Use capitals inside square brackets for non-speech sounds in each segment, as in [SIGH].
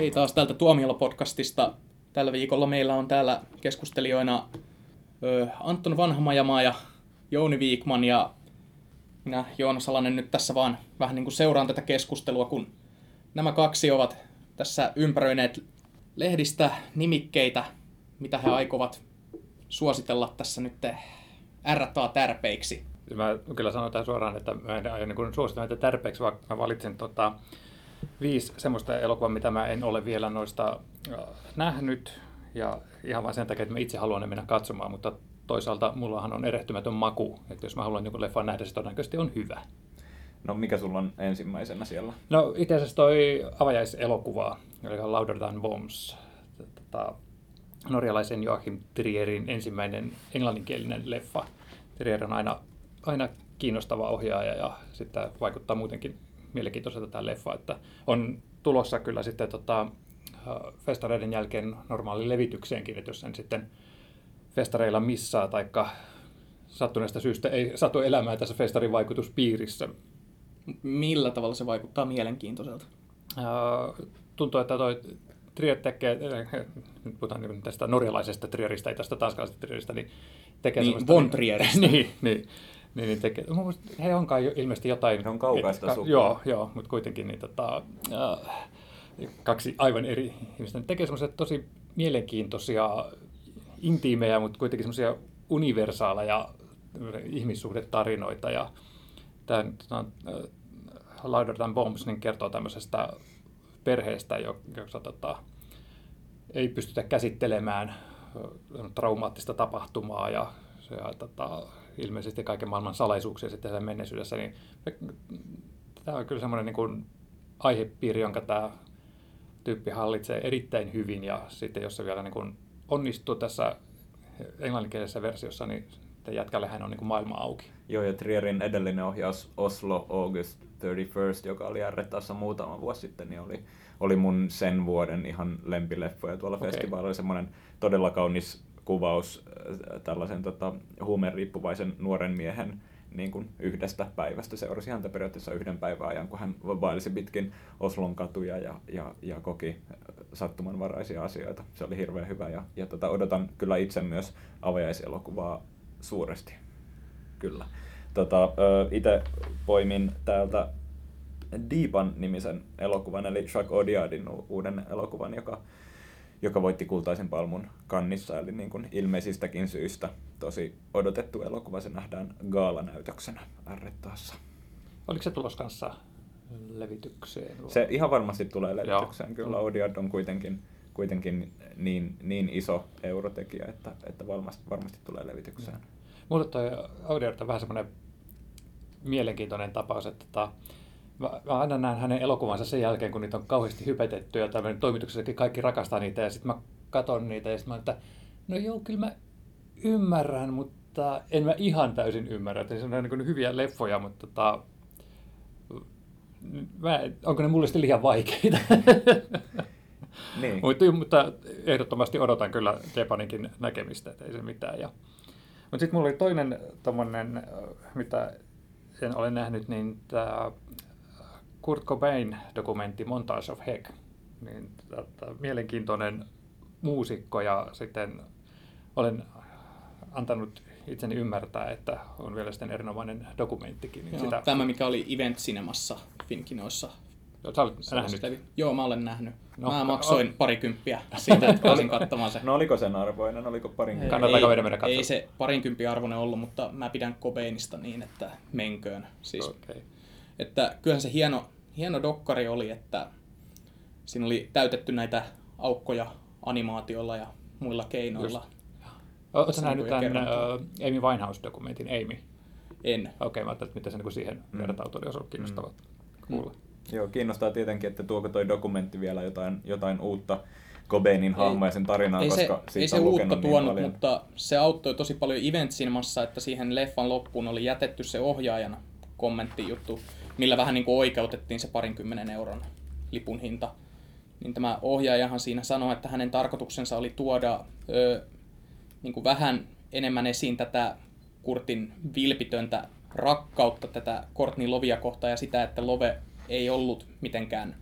Hei taas täältä Tuomiolla-podcastista. Tällä viikolla meillä on täällä keskustelijoina Anton Vanhamajamaa ja Jouni Viikman ja minä Joona Salanen nyt tässä vaan vähän niin kuin seuraan tätä keskustelua, kun nämä kaksi ovat tässä ympäröineet lehdistä nimikkeitä, mitä he aikovat suositella tässä nyt ärrättää tärpeiksi. Mä kyllä sanon tähän suoraan, että mä en aio niin suositella näitä tärpeiksi, vaan mä valitsin tota, viisi semmoista elokuvaa, mitä mä en ole vielä noista äh, nähnyt. Ja ihan vain sen takia, että mä itse haluan ne mennä katsomaan, mutta toisaalta mullahan on erehtymätön maku, että jos mä haluan jonkun leffan nähdä, se todennäköisesti on hyvä. No mikä sulla on ensimmäisenä siellä? No itse asiassa toi avajaiselokuva, eli Louder Than Bombs, tota, norjalaisen Joachim Trierin ensimmäinen englanninkielinen leffa. Trier on aina, aina kiinnostava ohjaaja ja sitten vaikuttaa muutenkin mielenkiintoiselta tämä leffa, että on tulossa kyllä sitten tota, festareiden jälkeen normaali levitykseenkin, että jos sen sitten festareilla missaa tai sattuneesta syystä ei satu elämään tässä festarin vaikutuspiirissä. Millä tavalla se vaikuttaa mielenkiintoiselta? Tuntuu, että toi Trier tekee, nyt puhutaan tästä norjalaisesta Trieristä, ei tästä tanskalaisesta Trieristä, niin tekee niin, Von Trieristä. [LAUGHS] niin, niin, niin, niin tekee. He onkaan jo ilmeisesti jotain... Se on kaukaista sukua. Joo, joo, mutta kuitenkin niin, tota, äh, kaksi aivan eri ihmistä. Ne tekee semmoisia tosi mielenkiintoisia, intiimejä, mutta kuitenkin semmoisia universaaleja ihmissuhdetarinoita. Ja tämä uh, Louder Than Bombs niin kertoo tämmöisestä perheestä, jossa tota, ei pystytä käsittelemään traumaattista tapahtumaa ja se, ja, tota, ilmeisesti kaiken maailman salaisuuksia sitten tässä menneisyydessä, niin tämä on kyllä semmoinen niin kuin aihepiiri, jonka tämä tyyppi hallitsee erittäin hyvin ja sitten jos se vielä niin kuin onnistuu tässä englanninkielisessä versiossa, niin jätkälle hän on niin kuin maailma auki. Joo, ja Trierin edellinen ohjaus Oslo August 31st, joka oli R-taassa muutama vuosi sitten, niin oli, oli mun sen vuoden ihan lempileffoja tuolla okay. festivaalilla. Semmoinen todella kaunis kuvaus äh, tällaisen tota, huumeriippuvaisen nuoren miehen niin kuin yhdestä päivästä. Seurasi häntä periaatteessa yhden päivän ajan, kun hän vaelsi pitkin Oslon katuja ja, ja, ja koki sattumanvaraisia asioita. Se oli hirveän hyvä ja, ja tota, odotan kyllä itse myös avajaiselokuvaa suuresti. Kyllä. Tota, itse poimin täältä Deepan nimisen elokuvan, eli Jacques Odiadin uuden elokuvan, joka, joka voitti kultaisen palmun kannissa, eli niin kuin ilmeisistäkin syistä tosi odotettu elokuva. Se nähdään gaalanäytöksenä Arrettaassa. Oliko se tulos kanssa levitykseen? Se ihan varmasti tulee levitykseen. Joo. Kyllä Odiad on kuitenkin, kuitenkin niin, niin iso eurotekijä, että, että varmasti, varmasti tulee levitykseen. Mulle toi Odiad on vähän semmoinen mielenkiintoinen tapaus, että tota, mä, mä aina näen hänen elokuvansa sen jälkeen, kun niitä on kauheasti hypetetty ja tämmöinen toimituksessakin kaikki rakastaa niitä ja sitten mä katon niitä ja sitten mä että no joo, kyllä mä ymmärrän, mutta en mä ihan täysin ymmärrä. Että se on niin hyviä leffoja, mutta tota, mä, onko ne mulle sitten liian vaikeita? [LAUGHS] niin. mutta, mutta ehdottomasti odotan kyllä Japaninkin näkemistä, että ei se mitään. Ja, mutta sitten mulla oli toinen tommonen, mitä en ole nähnyt, niin tämä Kurt Cobain-dokumentti Montage of Heck. Niin, tota, mielenkiintoinen muusikko ja sitten olen antanut itseni ymmärtää, että on vielä sitten erinomainen dokumenttikin. Niin Joo, sitä... Tämä, mikä oli Event Cinemassa Finkinoissa. Sä olet nähnyt? Joo, mä olen nähnyt. No, mä maksoin no, parikymppiä siitä, että [LAUGHS] pääsin katsomaan se. No oliko sen arvoinen? Oliko parin Kannattaako meidän mennä Ei se parinkymppi arvoinen ollut, mutta mä pidän Cobeinista niin, että menköön. Siis, okay. Että kyllähän se hieno, hieno dokkari oli, että siinä oli täytetty näitä aukkoja animaatiolla ja muilla keinoilla. Just. Oletko nähnyt tämän uh, Amy Winehouse-dokumentin Amy? En. Okei, okay, mä ajattelin, että miten se niin siihen mm. vertautuu, olisi ollut kiinnostavaa mm. kuulla. Joo, kiinnostaa tietenkin, että tuoko toi dokumentti vielä jotain, jotain uutta Cobainin hahmoa ja sen tarinaa, ei koska se, ei se uutta niin tuonut, paljon. mutta se auttoi tosi paljon Event Cinemassa, että siihen leffan loppuun oli jätetty se ohjaajan kommenttijuttu, millä vähän niin kuin oikeutettiin se parinkymmenen euron lipun hinta. Niin tämä ohjaajahan siinä sanoi, että hänen tarkoituksensa oli tuoda ö, niin kuin vähän enemmän esiin tätä Kurtin vilpitöntä rakkautta tätä Courtney Lovia kohtaan ja sitä, että Love ei ollut mitenkään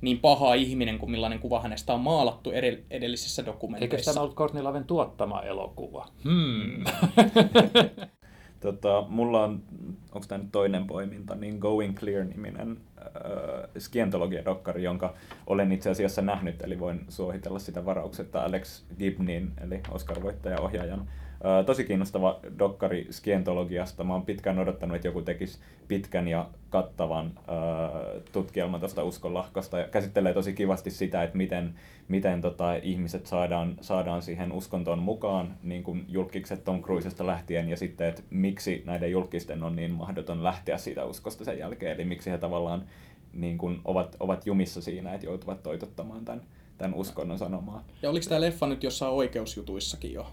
niin paha ihminen kuin millainen kuva hänestä on maalattu edellisissä Eikö dokumenteissa. tämä ollut Courtney Loven tuottama elokuva? Hmm. [LAUGHS] [LAUGHS] Tota, mulla on, onko tämä nyt toinen poiminta, niin Going Clear-niminen äh, skientologia-dokkari, jonka olen itse asiassa nähnyt, eli voin suositella sitä varauksetta Alex Gibnin, eli Oscar-voittaja-ohjaajan. Tosi kiinnostava dokkari skientologiasta. Mä oon pitkään odottanut, että joku tekisi pitkän ja kattavan tutkielman tuosta uskonlahkosta ja käsittelee tosi kivasti sitä, että miten, miten tota, ihmiset saadaan, saadaan siihen uskontoon mukaan, niin kuin julkikset Tom Cruisesta lähtien, ja sitten, että miksi näiden julkisten on niin mahdoton lähteä siitä uskosta sen jälkeen, eli miksi he tavallaan niin kuin ovat, ovat jumissa siinä, että joutuvat toitottamaan tämän, tämän uskonnon sanomaa. Ja oliko tämä leffa nyt jossain oikeusjutuissakin jo?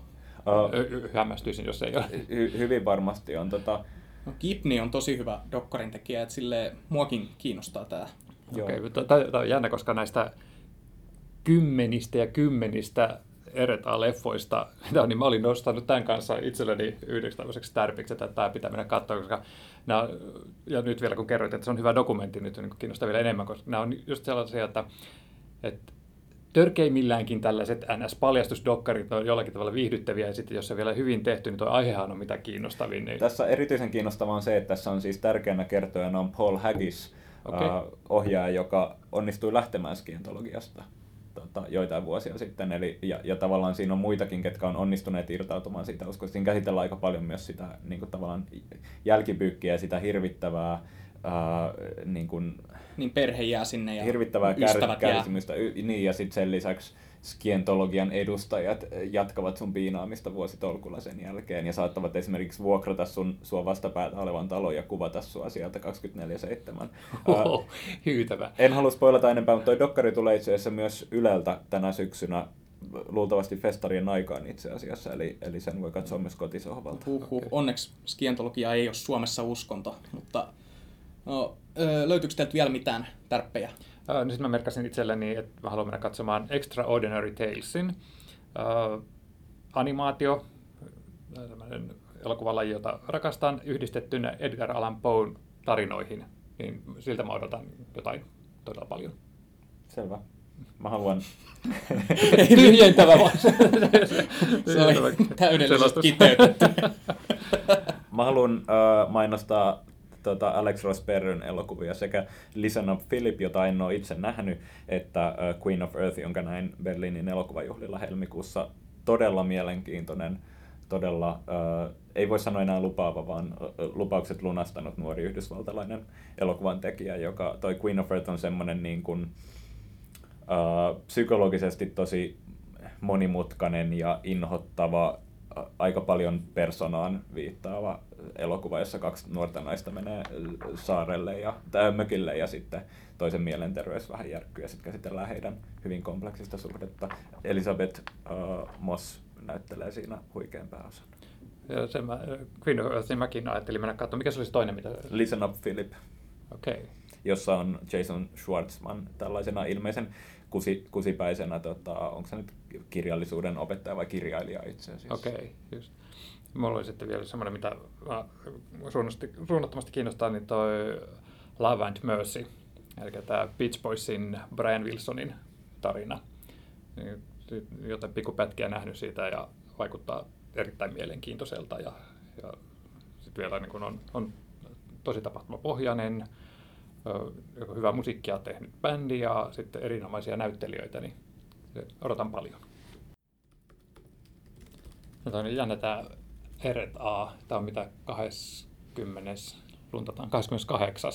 Uh, Hämmästyisin, jos ei ole. hy, hyvin varmasti on. Tota, No, Gibney on tosi hyvä dokkarin tekijä, että sille muakin kiinnostaa tämä. Okei, okay, tämä on jännä, koska näistä kymmenistä ja kymmenistä Ereta-leffoista, niin mä olin nostanut tämän kanssa itselleni yhdeksi tämmöiseksi tärpiksi, että tämä pitää mennä katsoa, koska nämä, ja nyt vielä kun kerroit, että se on hyvä dokumentti, nyt niin kiinnostaa vielä enemmän, koska nämä on just sellaisia, että, että törkeimmilläänkin tällaiset NS-paljastusdokkarit on jollakin tavalla viihdyttäviä, ja sitten jos se vielä hyvin tehty, niin tuo aihehan on mitä kiinnostavin. Niin... Tässä erityisen kiinnostavaa on se, että tässä on siis tärkeänä kertojana on Paul Haggis, okay. uh, ohjaaja, joka onnistui lähtemään skientologiasta tota, joitain vuosia sitten. Eli, ja, ja tavallaan siinä on muitakin, ketkä on onnistuneet irtautumaan siitä uskosta. Siinä käsitellään aika paljon myös sitä niin kuin tavallaan jälkipyykkiä ja sitä hirvittävää Uh, niin, kuin, niin perhe jää sinne ja hirvittävää kär, kärsimystä. Y, niin, ja sitten sen lisäksi skientologian edustajat jatkavat sun piinaamista vuositolkulla sen jälkeen ja saattavat esimerkiksi vuokrata sun, sua vastapäätä olevan talon ja kuvata sua sieltä 24-7. [LAUGHS] Oho, hyytävä. En halua spoilata enempää, mutta toi dokkari tulee itse asiassa myös Yleltä tänä syksynä luultavasti festarien aikaan itse asiassa, eli, eli sen voi katsoa myös kotisohvalta. Huhhuh. Okay. Onneksi skientologia ei ole Suomessa uskonto, mutta no, löytyykö teiltä vielä mitään tärppejä? Niin sitten mä merkkasin itselleni, että mä haluan mennä katsomaan Extraordinary Talesin. Uh, animaatio, tämmöinen elokuvalaji, jota rakastan, yhdistettynä Edgar Allan Poen tarinoihin. Niin siltä mä odotan jotain todella paljon. Selvä. Mä haluan... Tyhjentävä vaan. [LAUGHS] Se oli täydellisesti kiteytetty. [LAUGHS] Mä haluan uh, mainostaa tota Alex Ross Perryn elokuvia sekä Listen Up Philip, jota en ole itse nähnyt, että Queen of Earth, jonka näin Berliinin elokuvajuhlilla helmikuussa. Todella mielenkiintoinen, todella, uh, ei voi sanoa enää lupaava, vaan lupaukset lunastanut nuori yhdysvaltalainen elokuvan tekijä, joka toi Queen of Earth on semmoinen niin kuin, uh, psykologisesti tosi monimutkainen ja inhottava aika paljon personaan viittaava elokuva, jossa kaksi nuorta naista menee saarelle ja tai mökille ja sitten toisen mielenterveys vähän järkkyy ja sitten käsitellään heidän hyvin kompleksista suhdetta. Elisabeth uh, Moss näyttelee siinä huikean pääosan. Ja sen mä, Queen of Earth, niin mäkin ajattelin mennä katsomaan. Mikä se olisi toinen? Mitä... Listen Up Philip. Okei. Okay. Jossa on Jason Schwartzman tällaisena ilmeisen kusi, kusipäisenä, tota, onko se nyt kirjallisuuden opettaja vai kirjailija itse asiassa. Okei, okay, just. Mulla oli sitten vielä semmoinen, mitä suunnattomasti kiinnostaa, niin toi Love and Mercy, eli tämä Beach Boysin Brian Wilsonin tarina. Niin, joten pikkupätkiä nähnyt siitä ja vaikuttaa erittäin mielenkiintoiselta ja, ja sitten vielä niin on, on tosi tapahtumapohjainen, hyvää musiikkia tehnyt bändi ja sitten erinomaisia näyttelijöitä, niin odotan paljon. No toi on jännä tämä Eret A. Tämä on mitä 20. luntataan 28.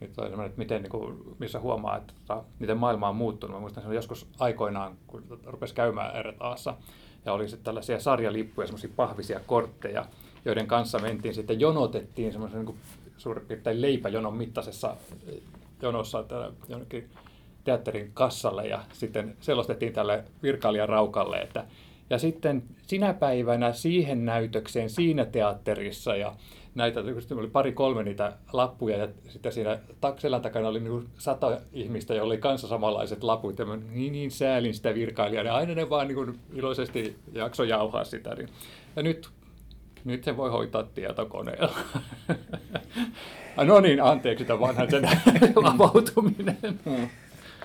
Nyt on että miten, niin kuin, missä huomaa, että tota, miten maailma on muuttunut. Mä muistan joskus aikoinaan, kun rupesi käymään Eret Aassa, ja oli sitten tällaisia sarjalippuja, semmoisia pahvisia kortteja, joiden kanssa mentiin sitten, jonotettiin semmoisen niin suurin piirtein leipäjonon mittaisessa jonossa jonnekin teatterin kassalle ja sitten selostettiin tälle virkailijan raukalle, että ja sitten sinä päivänä siihen näytökseen siinä teatterissa ja näitä, oli pari kolme niitä lappuja ja sitten siinä takselän takana oli niin sata ihmistä, joilla oli kanssa samanlaiset laput ja mä niin, niin säälin sitä virkailijaa ja aina ne vaan niin iloisesti jakso jauhaa sitä. Niin. Ja nyt, nyt se voi hoitaa tietokoneella. [LAUGHS] no niin, anteeksi tämä vanhan sen [LAUGHS] avautuminen. Mä en,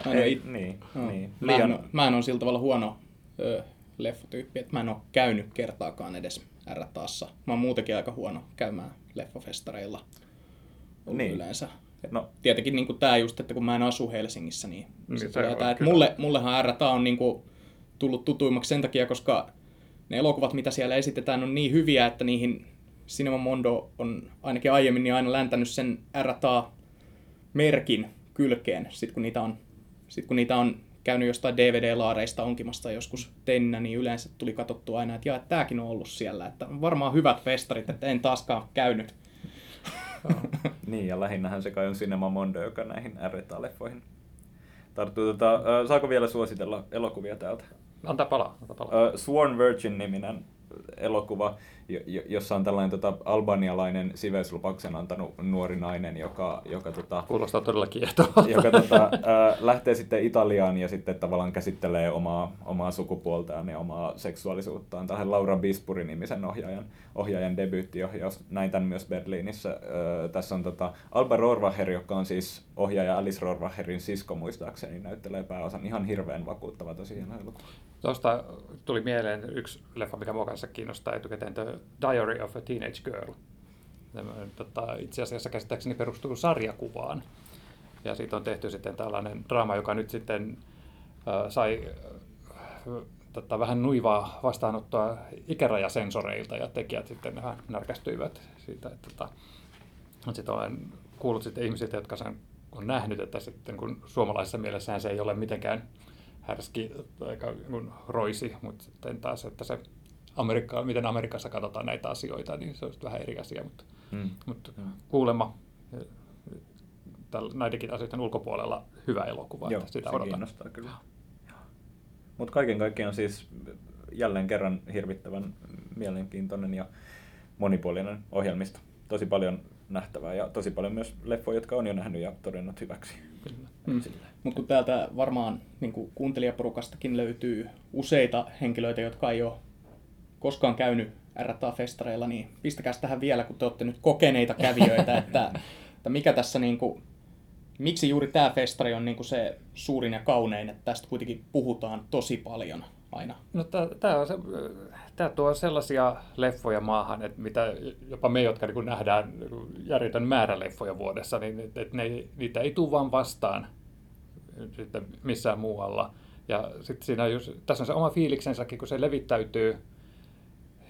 oo Ei, niin, no, niin. mä, en, mä en ole sillä tavalla huono ö, leffotyyppi, että mä en ole käynyt kertaakaan edes RTAssa. Mä oon muutenkin aika huono käymään leffafestareilla ollut Niin. yleensä. Et No. Tietenkin niin tämä just, että kun mä en asu Helsingissä, niin, Niin, se se tulee kyllä. mulle, mullehan RTA on niin kuin tullut tutuimmaksi sen takia, koska ne elokuvat, mitä siellä esitetään, on niin hyviä, että niihin Cinema Mondo on ainakin aiemmin niin aina läntänyt sen RTA-merkin kylkeen, sit kun niitä on, sit kun niitä on käynyt jostain DVD-laareista onkimasta joskus teininä, niin yleensä tuli katsottua aina, että jaa, että tääkin on ollut siellä, että varmaan hyvät festarit, että en taaskaan käynyt. niin, ja lähinnähän se kai on Cinema Mondo, joka näihin R-leffoihin tarttuu. Tota, saako vielä suositella elokuvia täältä? Antaa palaa, antaa palaa. Ö, Sworn Virgin-niminen elokuva, jossa on tällainen tota, albanialainen siveyslupauksen antanut nuori nainen, joka, joka, tota, Kuulostaa todella kiehtovalta. joka tota, ö, lähtee sitten Italiaan ja sitten tavallaan käsittelee omaa, omaa sukupuoltaan ja omaa seksuaalisuuttaan. Tähän Laura Bispuri-nimisen ohjaajan, ohjaajan debyyttiohjaus. Näin tämän myös Berliinissä. Ö, tässä on tota, Alba Rohrwacher, joka on siis ohjaaja Alice Rohrwacherin sisko muistaakseni, näyttelee pääosan. Ihan hirveän vakuuttava tosi hieno elokuva. Tuosta tuli mieleen yksi leffa, mikä mua kanssa kiinnostaa etukäteen, The Diary of a Teenage Girl. Tota, itse asiassa käsittääkseni perustuu sarjakuvaan. Ja siitä on tehty sitten tällainen draama, joka nyt sitten sai tota, vähän nuivaa vastaanottoa ikärajasensoreilta ja tekijät sitten vähän närkästyivät siitä. Että, tota, mutta sitten olen kuullut sitten ihmisiltä, jotka sen on nähnyt, että sitten kun suomalaisessa mielessään se ei ole mitenkään härski kun roisi, mutta sitten taas, että se Amerikka, miten Amerikassa katsotaan näitä asioita, niin se on vähän eri asia, mutta, Mm. mutta Mm. kuulemma näidenkin asioiden ulkopuolella hyvä elokuva, Joo, että sitä se odotan. kiinnostaa kyllä. Mutta kaiken kaikkiaan siis jälleen kerran hirvittävän mielenkiintoinen ja monipuolinen ohjelmisto. Tosi paljon nähtävää ja tosi paljon myös leffoja, jotka on jo nähnyt ja todennut hyväksi. Kyllä. Mm. Mutta kun täältä varmaan niin kuuntelijaporukastakin löytyy useita henkilöitä, jotka ei ole koskaan käynyt RTA-festareilla, niin pistäkää tähän vielä, kun te olette nyt kokeneita kävijöitä, [LAUGHS] että, että mikä tässä niin kuin, miksi juuri tämä festari on niin kuin se suurin ja kaunein, että tästä kuitenkin puhutaan tosi paljon aina. No, tämä, on se, tuo sellaisia leffoja maahan, että mitä jopa me, jotka niin nähdään niin järjetön määrä leffoja vuodessa, niin että ne, ei- niitä ei tule vaan vastaan sitten missään muualla. Ja sitten siinä just, tässä on se oma fiiliksensäkin, kun se levittäytyy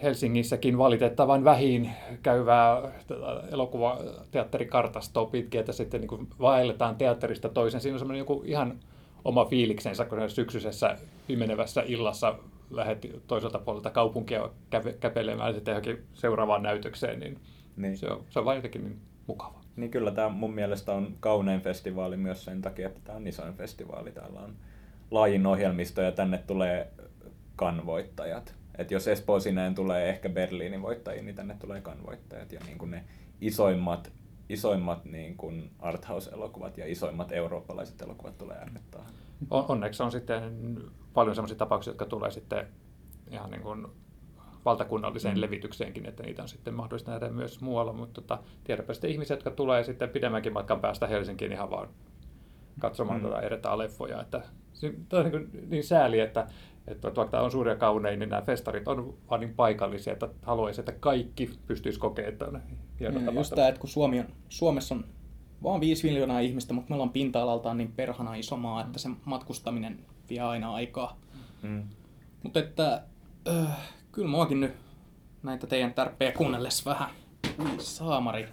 Helsingissäkin valitettavan vähin käyvää tätä elokuvateatterikartastoa pitkin, että sitten niin vaelletaan teatterista toisen. Siinä on semmoinen joku ihan oma fiiliksensä, kun se syksyisessä pimenevässä illassa lähdet toiselta puolelta kaupunkia käve- käpelemään sitten johonkin seuraavaan näytökseen, niin, Niin. Se, on, se on vain jotenkin niin mukava. Niin kyllä tämä mun mielestä on kaunein festivaali myös sen takia, että tämä on isoin festivaali. Täällä on laajin ohjelmisto ja tänne tulee kanvoittajat. Et jos Esposineen tulee ehkä Berliinin voittajia, niin tänne tulee kanvoittajat. Ja niin kuin ne isoimmat, isoimmat niin kuin arthouse-elokuvat ja isoimmat eurooppalaiset elokuvat tulee äänettää. On, onneksi on sitten paljon sellaisia tapauksia, jotka tulee sitten ihan niin kuin valtakunnalliseen Mm. levitykseenkin, että niitä on sitten mahdollista nähdä myös muualla, mutta tota, tiedäpä sitten ihmiset, jotka tulee sitten pidemmänkin matkan päästä Helsinkiin ihan vaan katsomaan Mm. tuota edetä leffoja. Että se on niin, niin sääli, että, että vaikka tämä on suuri ja kaunein, niin nämä festarit on vaan niin paikallisia, että haluaisi, että kaikki pystyisi kokemaan, että on hieno Ja just tämä, että kun Suomi on, Suomessa on vaan 5 miljoonaa ihmistä, mutta me ollaan pinta-alaltaan niin perhana iso maa, että se matkustaminen vie aina aikaa. Mm. Mutta että äh, kyllä muakin nyt näitä teidän tärppejä kuunnellessa vähän. Saamari.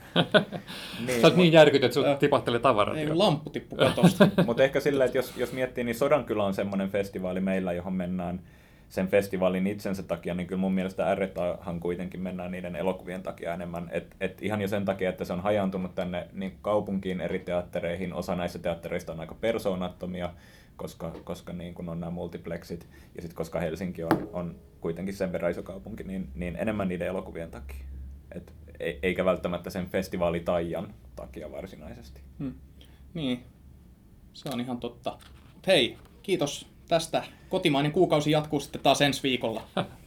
[LAUGHS] Sä oot niin järkytynyt, että Äh. sun tipahtelee tavarat. Ei lamppu tippu katosta. [LAUGHS] Mutta ehkä sillä, että jos, jos miettii, niin Sodankylä on semmoinen festivaali meillä, johon mennään sen festivaalin itsensä takia, niin kyllä mun mielestä RTAhan kuitenkin mennään niiden elokuvien takia enemmän. Et, et ihan jo sen takia, että se on hajaantunut tänne niin kaupunkiin eri teattereihin. Osa näistä teattereista on aika persoonattomia, koska, koska niin kun on nämä multiplexit. Ja sitten koska Helsinki on, on kuitenkin sen verran iso kaupunki, niin, niin enemmän niiden elokuvien takia. Et, eikä välttämättä sen festivaalitaian takia varsinaisesti. Hmm. Niin, se on ihan totta. Hei, kiitos tästä. Kotimainen kuukausi jatkuu sitten taas ensi viikolla. [LAUGHS]